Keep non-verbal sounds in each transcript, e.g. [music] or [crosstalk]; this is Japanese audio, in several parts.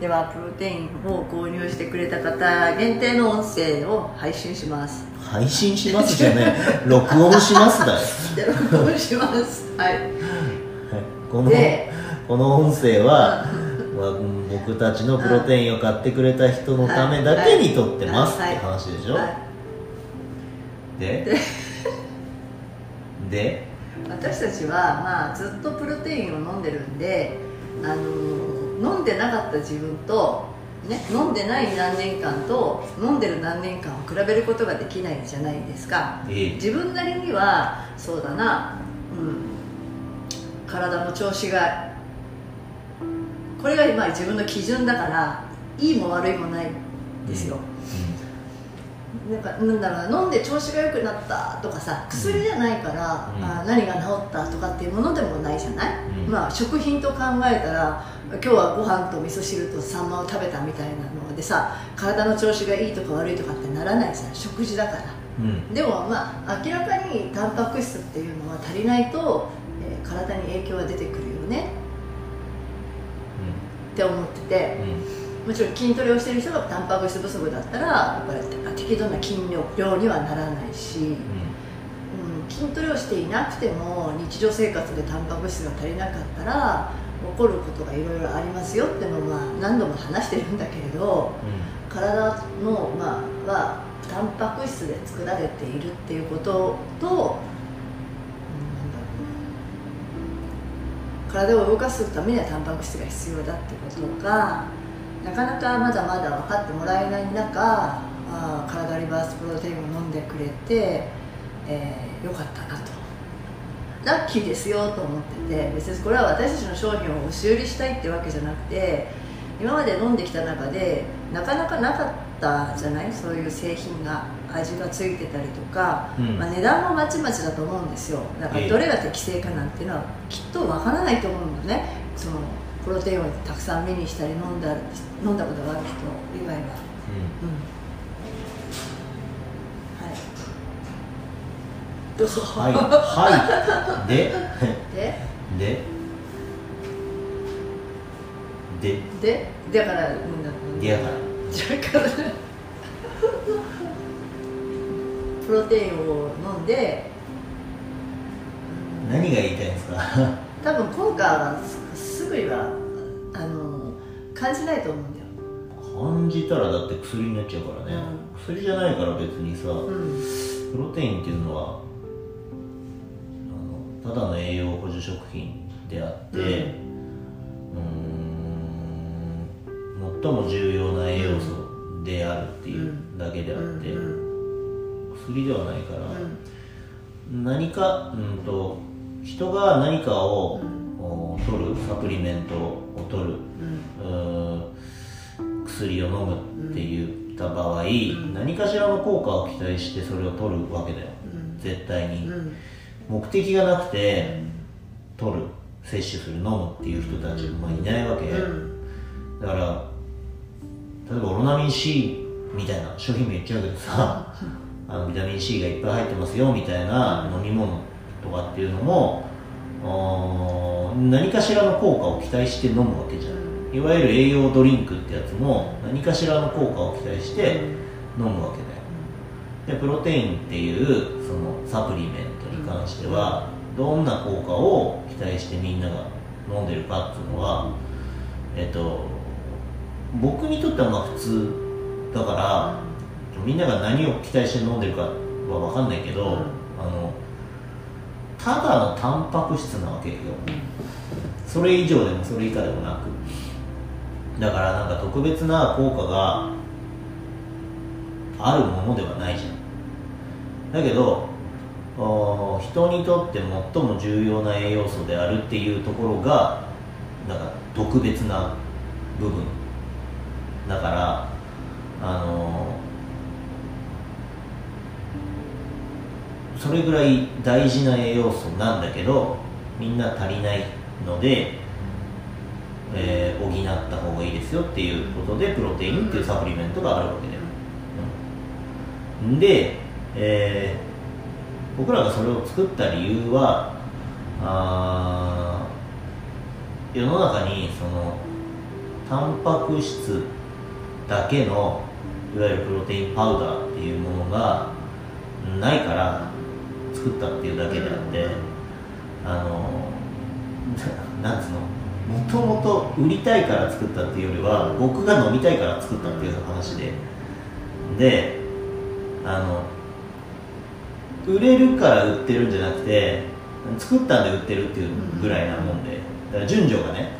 ではプロテインを購入してくれた方限定の音声を配信します。配信しますじゃね録音しますだよ。で録音します。はい。このでこの音声は、僕たちのプロテインを買ってくれた人のためだけに撮ってますってはい。話でしょ、はい。でで私たちは、まあ、ずっとプロテインを飲んでるんであの飲んでなかった自分と、ね、飲んでない何年間と飲んでる何年間を比べることができないじゃないですか。ええ。自分なりにはそうだな、うん、体の調子がこれが今自分の基準だからいいも悪いもないんですよ、なんかなんだろうな飲んで調子が良くなったとかさ薬じゃないから、うん。あ何が治ったとかっていうものでもないじゃない、うん。まあ食品と考えたら今日はご飯と味噌汁とサンマを食べたみたいなのでさ体の調子がいいとか悪いとかってならないじゃん食事だから。うん。でもまあ明らかにタンパク質っていうのは足りないと、えー体に影響が出てくるよね。って思ってて。うんもちろん筋トレをしてる人がタンパク質不足だったらやっぱり適度な筋量にはならないし、うん、筋トレをしていなくても日常生活でタンパク質が足りなかったら起こることがいろいろありますよってのをまあ何度も話してるんだけれど体の、まあ、はタンパク質で作られているっていうことと、体を動かすためにはタンパク質が必要だってことがなかなかまだまだ分かってもらえない中あー体リバースプロテインを飲んでくれて、えーよかったなと。ラッキーですよと思ってて別にこれは私たちの商品を押し売りしたいってわけじゃなくて今まで飲んできた中でなかなかなかったじゃない？そういう製品が味がついてたりとか、うん。まあ、値段もまちまちだと思うんですよ。だからええどれが適正かなんていうのはきっとわからないと思うのね。そのプロテインをたくさん目にしたり飲んだ飲んだことがある人以外は。うん。はい。どうぞはい。はい。で。で？で？で？で？だからうんだでやから。だから。プロテインを飲んで。何が言いたいんですか？[laughs] 多分効果はすすぐには感じないと思うんだよ。感じたらだって薬になっちゃうからね、薬じゃないから別にさ、うん。プロテインっていうのはあのただの栄養補助食品であって、うん。最も重要な栄養素であるっていうだけであって、うん。薬ではないから、うん。何か、うん、と人が何かを、うんお取るサプリメントを取るうん薬を飲むって言った場合、ん。何かしらの効果を期待してそれを取るわけだよ、うん。絶対に、うん。目的がなくて取る摂取する飲むっていう人たちもいないわけ、うん。だから例えばオロナミン C みたいな商品名言っちゃうけどさあのビタミン C がいっぱい入ってますよみたいな飲み物とかっていうのもあー何かしらの効果を期待して飲むわけじゃん。いわゆる栄養ドリンクってやつも何かしらの効果を期待して飲むわけだよ。でプロテインっていうそのサプリメントに関してはどんな効果を期待してみんなが飲んでるかっていうのはえっと僕にとってはまあ普通だからみんなが何を期待して飲んでるかは分かんないけど、うん。あのただのタンパク質なわけよ。それ以上でもそれ以下でもなく。だからなんか特別な効果があるものではないじゃん。だけど人にとって最も重要な栄養素であるっていうところがなんか特別な部分。だからあのそれぐらい大事な栄養素なんだけどみんな足りないので、えー補った方がいいですよっていうことでプロテインっていうサプリメントがあるわけだよ、うん。で、えー僕らがそれを作った理由はあ世の中にそのタンパク質だけのいわゆるプロテインパウダーっていうものがないから作ったっていうだけであってあの [laughs] なんつうの？もともと売りたいから作ったっていうよりは僕が飲みたいから作ったっていう話で。であの売れるから売ってるんじゃなくて作ったんで売ってるっていうぐらいなもんで。だから順序がね。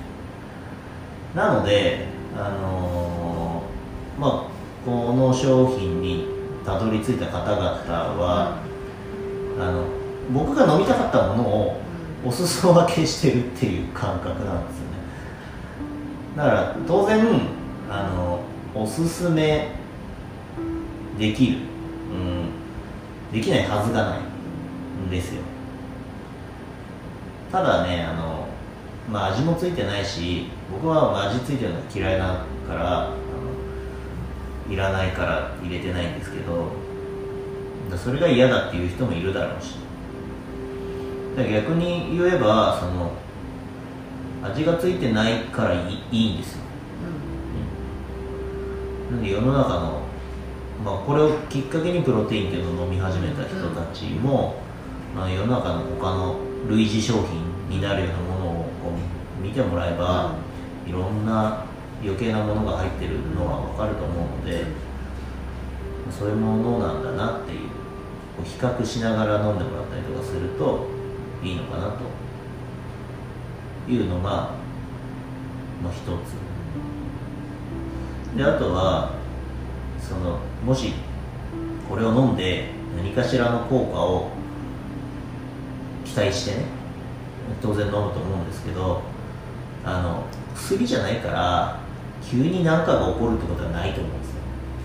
なのであのーまあこの商品にたどり着いた方々は、あの僕が飲みたかったものをお裾分けしてるっていう感覚なんですよね。だから当然あのおすすめできる、うん、できないはずがないんですよ。ただねあの、まあ、味もついてないし僕は味ついてるのが嫌いだからいらないから入れてないんですけどだそれが嫌だっていう人もいるだろうし。逆に言えばその味がついてないからいいんですよ。なんで世の中の、まあ、これをきっかけにプロテインっていうのを飲み始めた人たちも、まあ、世の中の他の類似商品になるようなものをこう見てもらえば、いろんな余計なものが入ってるのは分かると思うので、そういうものなんだなっていう比較しながら飲んでもらったりとかするといいのかなというのが、まあ、一つ。であとはそのもしこれを飲んで何かしらの効果を期待してね当然飲むと思うんですけどあの薬じゃないから急に何かが起こるってことはないと思うんですよ。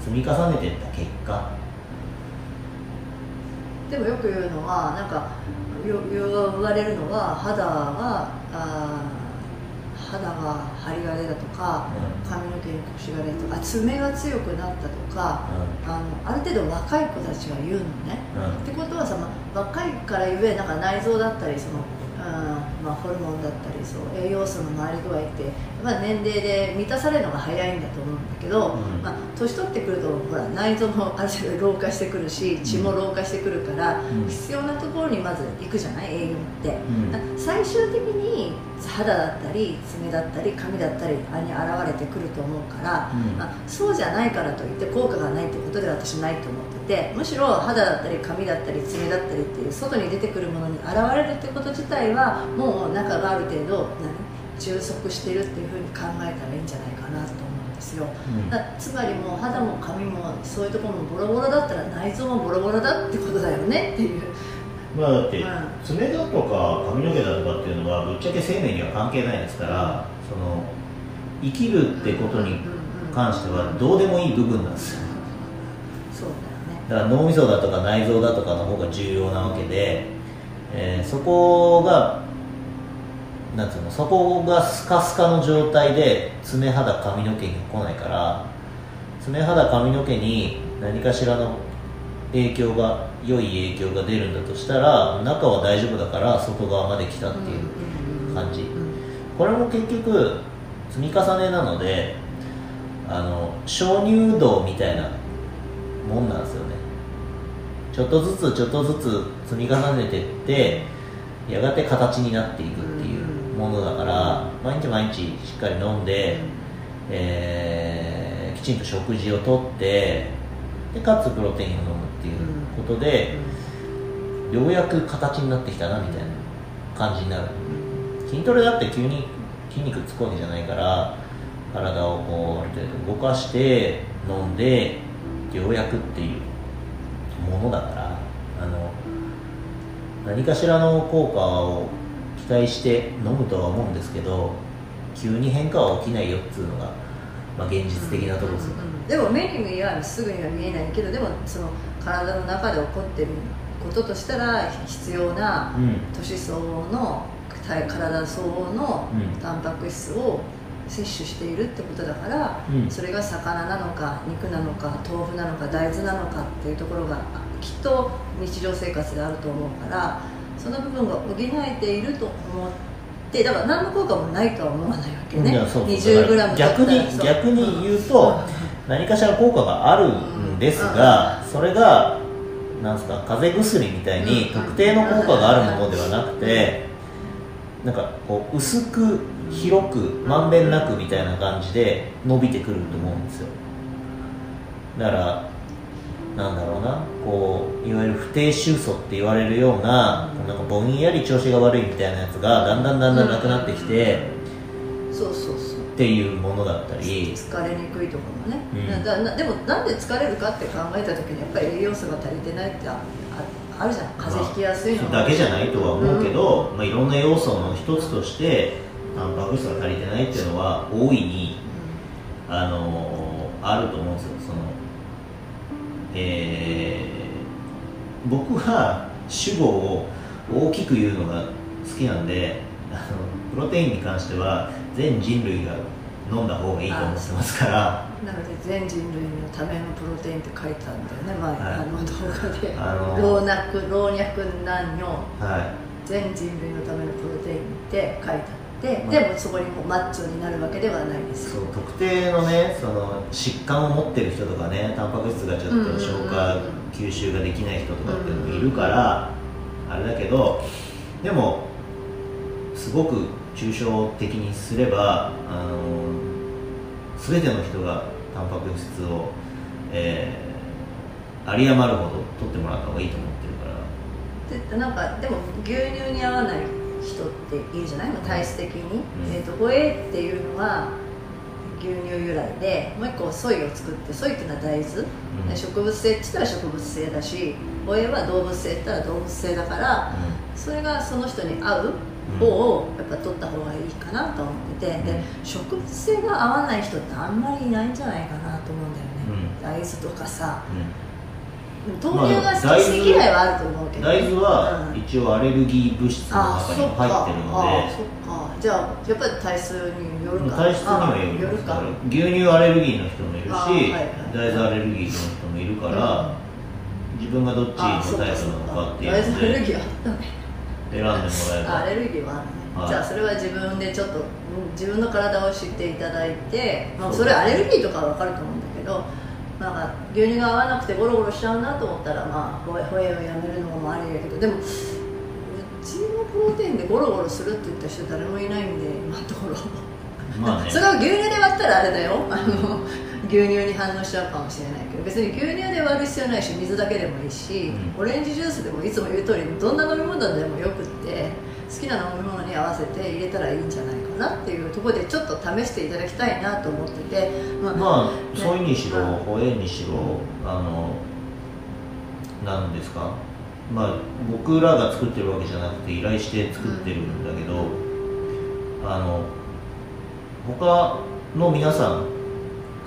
積み重ねていった結果。でもよく言うのはなんかよ言われるのは肌が肌が張り金だとか髪の毛に腰がねとか爪が強くなったとかあのある程度若い子たちが言うのね、うん。ってことはさ、まあ若いからゆえなんか内臓だったりその、あーまあ、ホルモンだったりそう栄養素の回り具合って、まあ、年齢で満たされるのが早いんだと思うんだけど、うん。まあ、年取ってくるとほら内臓もある程度老化してくるし血も老化してくるから、うん。必要なところにまず行くじゃない栄養って。うん。だ最終的に肌だったり爪だったり髪だったりあに現れてくると思うから、うん。まあ、そうじゃないからといって効果がないってことでは私ないと思っててむしろ肌だったり髪だったり爪だったりっていう外に出てくるものに現れるってこと自体はもう中がある程度何？充足してるっていうふうに考えたらいいんじゃないかなと思うんですよ。うん。だつまりもう肌も髪もそういうところもボロボロだったら内臓もボロボロだってことだよねっていう。まあだってうん。爪だとか髪の毛だとかっていうのはぶっちゃけ生命には関係ないですからその生きるってことに関してはどうでもいい部分なんですよだから脳みそだとか内臓だとかの方が重要なわけで、えーそこがなんつうのそこがスカスカの状態で爪肌髪の毛に来ないから爪肌髪の毛に何かしらの影響が良い影響が出るんだとしたら中は大丈夫だから外側まで来たっていう感じ。これも結局積み重ねなのであの鍾乳洞みたいなもんなんですよね。ちょっとずつちょっとずつ積み重ねてってやがて形になっていくっていうものだから毎日毎日しっかり飲んで、えーきちんと食事をとってでかつプロテインを飲むっていうことで、ようやく形になってきたなみたいな感じになる。筋トレだって急に筋肉つくわけじゃないから体をこうある程度動かして飲んでようやくっていうものだからあの何かしらの効果を期待して飲むとは思うんですけど急に変化は起きないよっつうのが、まあ、現実的なところですよね、うんでも目に見はすぐには見えないけどでもその体の中で起こってることとしたら必要なうん。年相応の体体相応のうん。タンパク質を摂取しているってことだから、うん。それが魚なのか肉なのか豆腐なのか大豆なのかっていうところがきっと日常生活であると思うからその部分が補えていると思っってだから何の効果もないとは思わないわけね。いやそうそう。20g だから逆に逆に言うと何かしら効果があるんですが、それがなんすか風邪薬みたいにうん特定の効果があるものではなくて、なんかこう薄く広くまんべんなくみたいな感じで伸びてくると思うんですよ。だからなんだろうな。こういわゆる不定収素って言われるようななんかぼんやり調子が悪いみたいなやつがだんだんだんだんなくなってきて、そうそうそう。っていうものだったり。疲れにくいとかもね、うん。でもなんで疲れるかって考えた時にやっぱり栄養素が足りてないってあああるじゃん。風邪ひきやすいのそれだけじゃないとは思うけど、まあ、いろんな要素の一つとしてタンパク質が足りてないっていうのは大いに、あのあると思うんですよ。そのえー僕は主語を大きく言うのが好きなんであのプロテインに関しては全人類が飲んだ方がいいと思ってますから。なので全人類のためのプロテインって書いてあるんだよね。前、はい。あの動画で、あの老若老若男女。は全人類のためのプロテインって書いてあって、まあでもそこにもマッチョになるわけではないでい、す。そう特定のねその疾患を持ってる人とかねタンパク質がちょっと消化、吸収ができない人とかっていうのもいるから、あれだけどでもすごく抽象的にすればあの全ての人がタンパク質を、えー有り余るほど取ってもらった方がいいと思ってるから。でなんかでも牛乳に合わない人っているじゃない、まあ体質的に、うん。えー、とホエイっていうのは牛乳由来でもう一個ソイを作ってソイっていうのは大豆、うん。で植物性って言ったら植物性だしホエイは動物性って言ったら動物性だからそれがその人に合う方をやっぱ取った方がいいかなと思ってて、うん。で植物性が合わない人ってあんまりいないんじゃないかなと思うんだよね、うん。大豆とかさうん豆乳が好き嫌いはあると思うけど、大豆はうん一応アレルギー物質のあ中にも入ってるのあでそっか。じゃあやっぱり体質によるか。体質にはよるか。牛乳アレルギーの人もいるし、あはいはい。大豆アレルギーの人もいるから、自分がどっちのタイプなのかっていう大豆アレルのでギーあったね。選んでもらえば。あアレルギーはあるね、はい。じゃあそれは自分でちょっとうん自分の体を知っていただいて、まあ、それアレルギーとかは分かると思うんだけどなんか牛乳が合わなくてゴロゴロしちゃうなと思ったらまあホエホエをやめるのもありだけどでもうちのプロテインでゴロゴロするって言った人誰もいないんで今のところ。まあね。[laughs] それを牛乳で割ったらあれだよ。あの牛乳に反応しちゃうかもしれないけど別に牛乳で割る必要ないし水だけでもいいし、うん。オレンジジュースでもいつも言う通りどんな飲み物でもよくって好きな飲み物に合わせて入れたらいいんじゃないかなっていうところでちょっと試していただきたいなと思っててまあ、まあソイにしろうんにしろあのなんですか？まあ僕らが作ってるわけじゃなくて依頼して作ってるんだけど、あの他の皆さん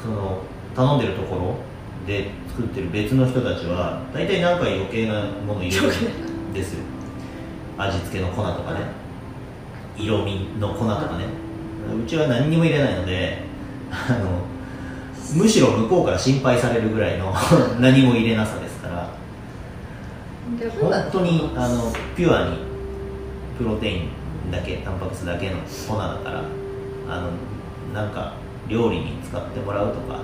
その頼んでるところで作ってる別の人たちは大体なんか余計なもの入れるんですよ。[laughs] 味付けの粉とかね色味の粉とかね。うちは何にも入れないのであのむしろ向こうから心配されるぐらいの [laughs] 何も入れなさですから。本当にあのピュアにプロテインだけタンパク質だけの粉だからあのなんか料理に使ってもらうとか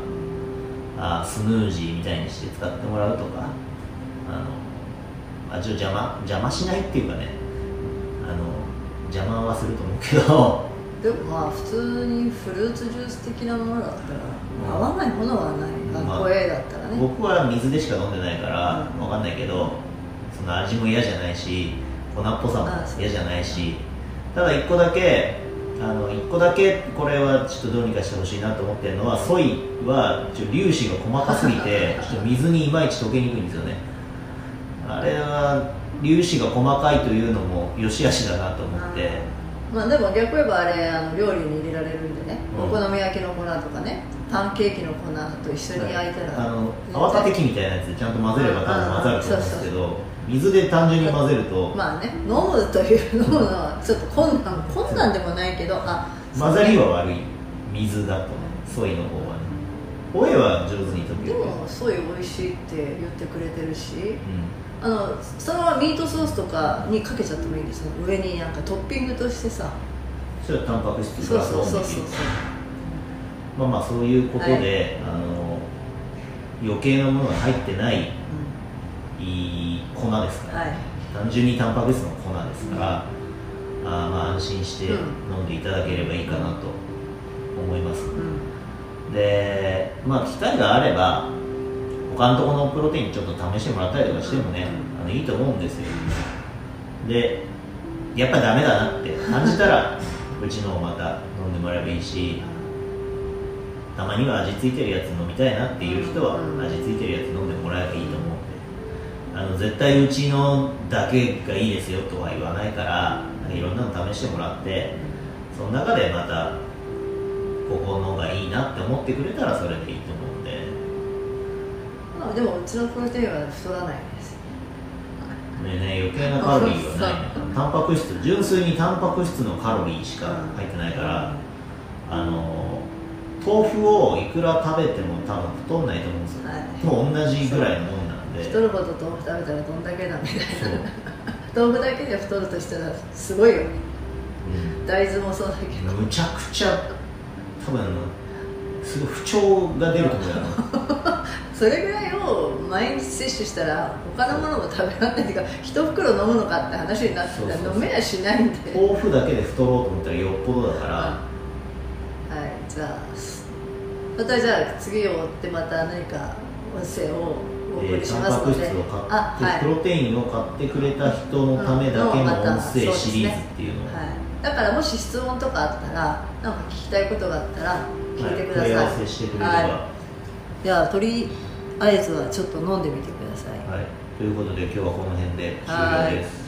あスヌージーみたいにして使ってもらうとかあの味を邪魔邪魔しないっていうかねあの邪魔はすると思うけど。でもまあ普通にフルーツジュース的なものだったら合わないものはない。まああホエイだったらね。僕は水でしか飲んでないからうん。わかんないけどその味も嫌じゃないし粉っぽさも嫌じゃないし。ただ一個だけあの一個だけこれはちょっとどうにかしてほしいなと思ってるのはソイはちょ粒子が細かすぎて [laughs] ちょっと水にいまいち溶けにくいんですよねあれは粒子が細かいというのも良し悪しだなと思って。まあでも逆言えばあれあの料理に入れられるんでね、うん。お好み焼きの粉とかね。パンケーキの粉と一緒に焼いたら、あの泡立て器みたいなやつでちゃんと混ぜれば多分混ざると思うんですけど水で単純に混ぜるとまあね飲むというのはちょっと困難。困難でもないけどあ混ざりは悪い水だとソイの方はね。ホエイは上手に溶けでるもソイ美味しいって言ってくれてるし。うあのそのままミートソースとかにかけちゃってもいいんですよ。上になんかトッピングとしてさ。それはタンパク質プそうラスそうそうそうオンできるまあまあそういうことで、あの余計なものが入ってないいい粉ですから、はい。単純にタンパク質の粉ですから、あーまあ安心して飲んでいただければいいかなと思います、うん。でまあ機会があれば他のところのプロテインちょっと試してもらったりとかしてもね、あのいいと思うんですよ。でやっぱダメだなって。感じたらうちのをまた飲んでもらえばいいしたまには味付いてるやつ飲みたいなっていう人はうん。味付いてるやつ飲んでもらえばいいと思うんで。あの絶対うちのだけがいいですよとは言わないからいろんなの試してもらってその中でまたここのがいいなって思ってくれたらそれでいいとまあでもうちのプロテインは太らないですね。ね余計なカロリーはないねタンパク質純粋にタンパク質のカロリーしか入ってないからあの豆腐をいくら食べても多分太んないと思うんですよ、はい。もう同じぐらいのもんなんで。太るほど豆腐食べたらどんだけだみたいな豆腐だけで太るとしたらすごいよ。うん。大豆もそうだけど。むちゃくちゃ多分あのすごい不調が出ると思うよ [laughs] それぐらいを毎日摂取したら他のものも食べられないっていうか一袋飲むのかって話になってたら飲めやしないんで。豆腐だけで太ろうと思ったらよっぽどだから、はいじゃあまたじゃあ次を追ってまた何か音声をお送えりしータンパク質ますので、を買って、あはい。プロテインを買ってくれた人のためだけの音声シリーズっていうの。を、はい、だからもし質問とかあったらなんか聞きたいことがあったら聞いてください、はい。問い合わせしてくれれば、は、はい。じゃあとりあえずはちょっと飲んでみてください。い。ということで今日はこの辺で終了です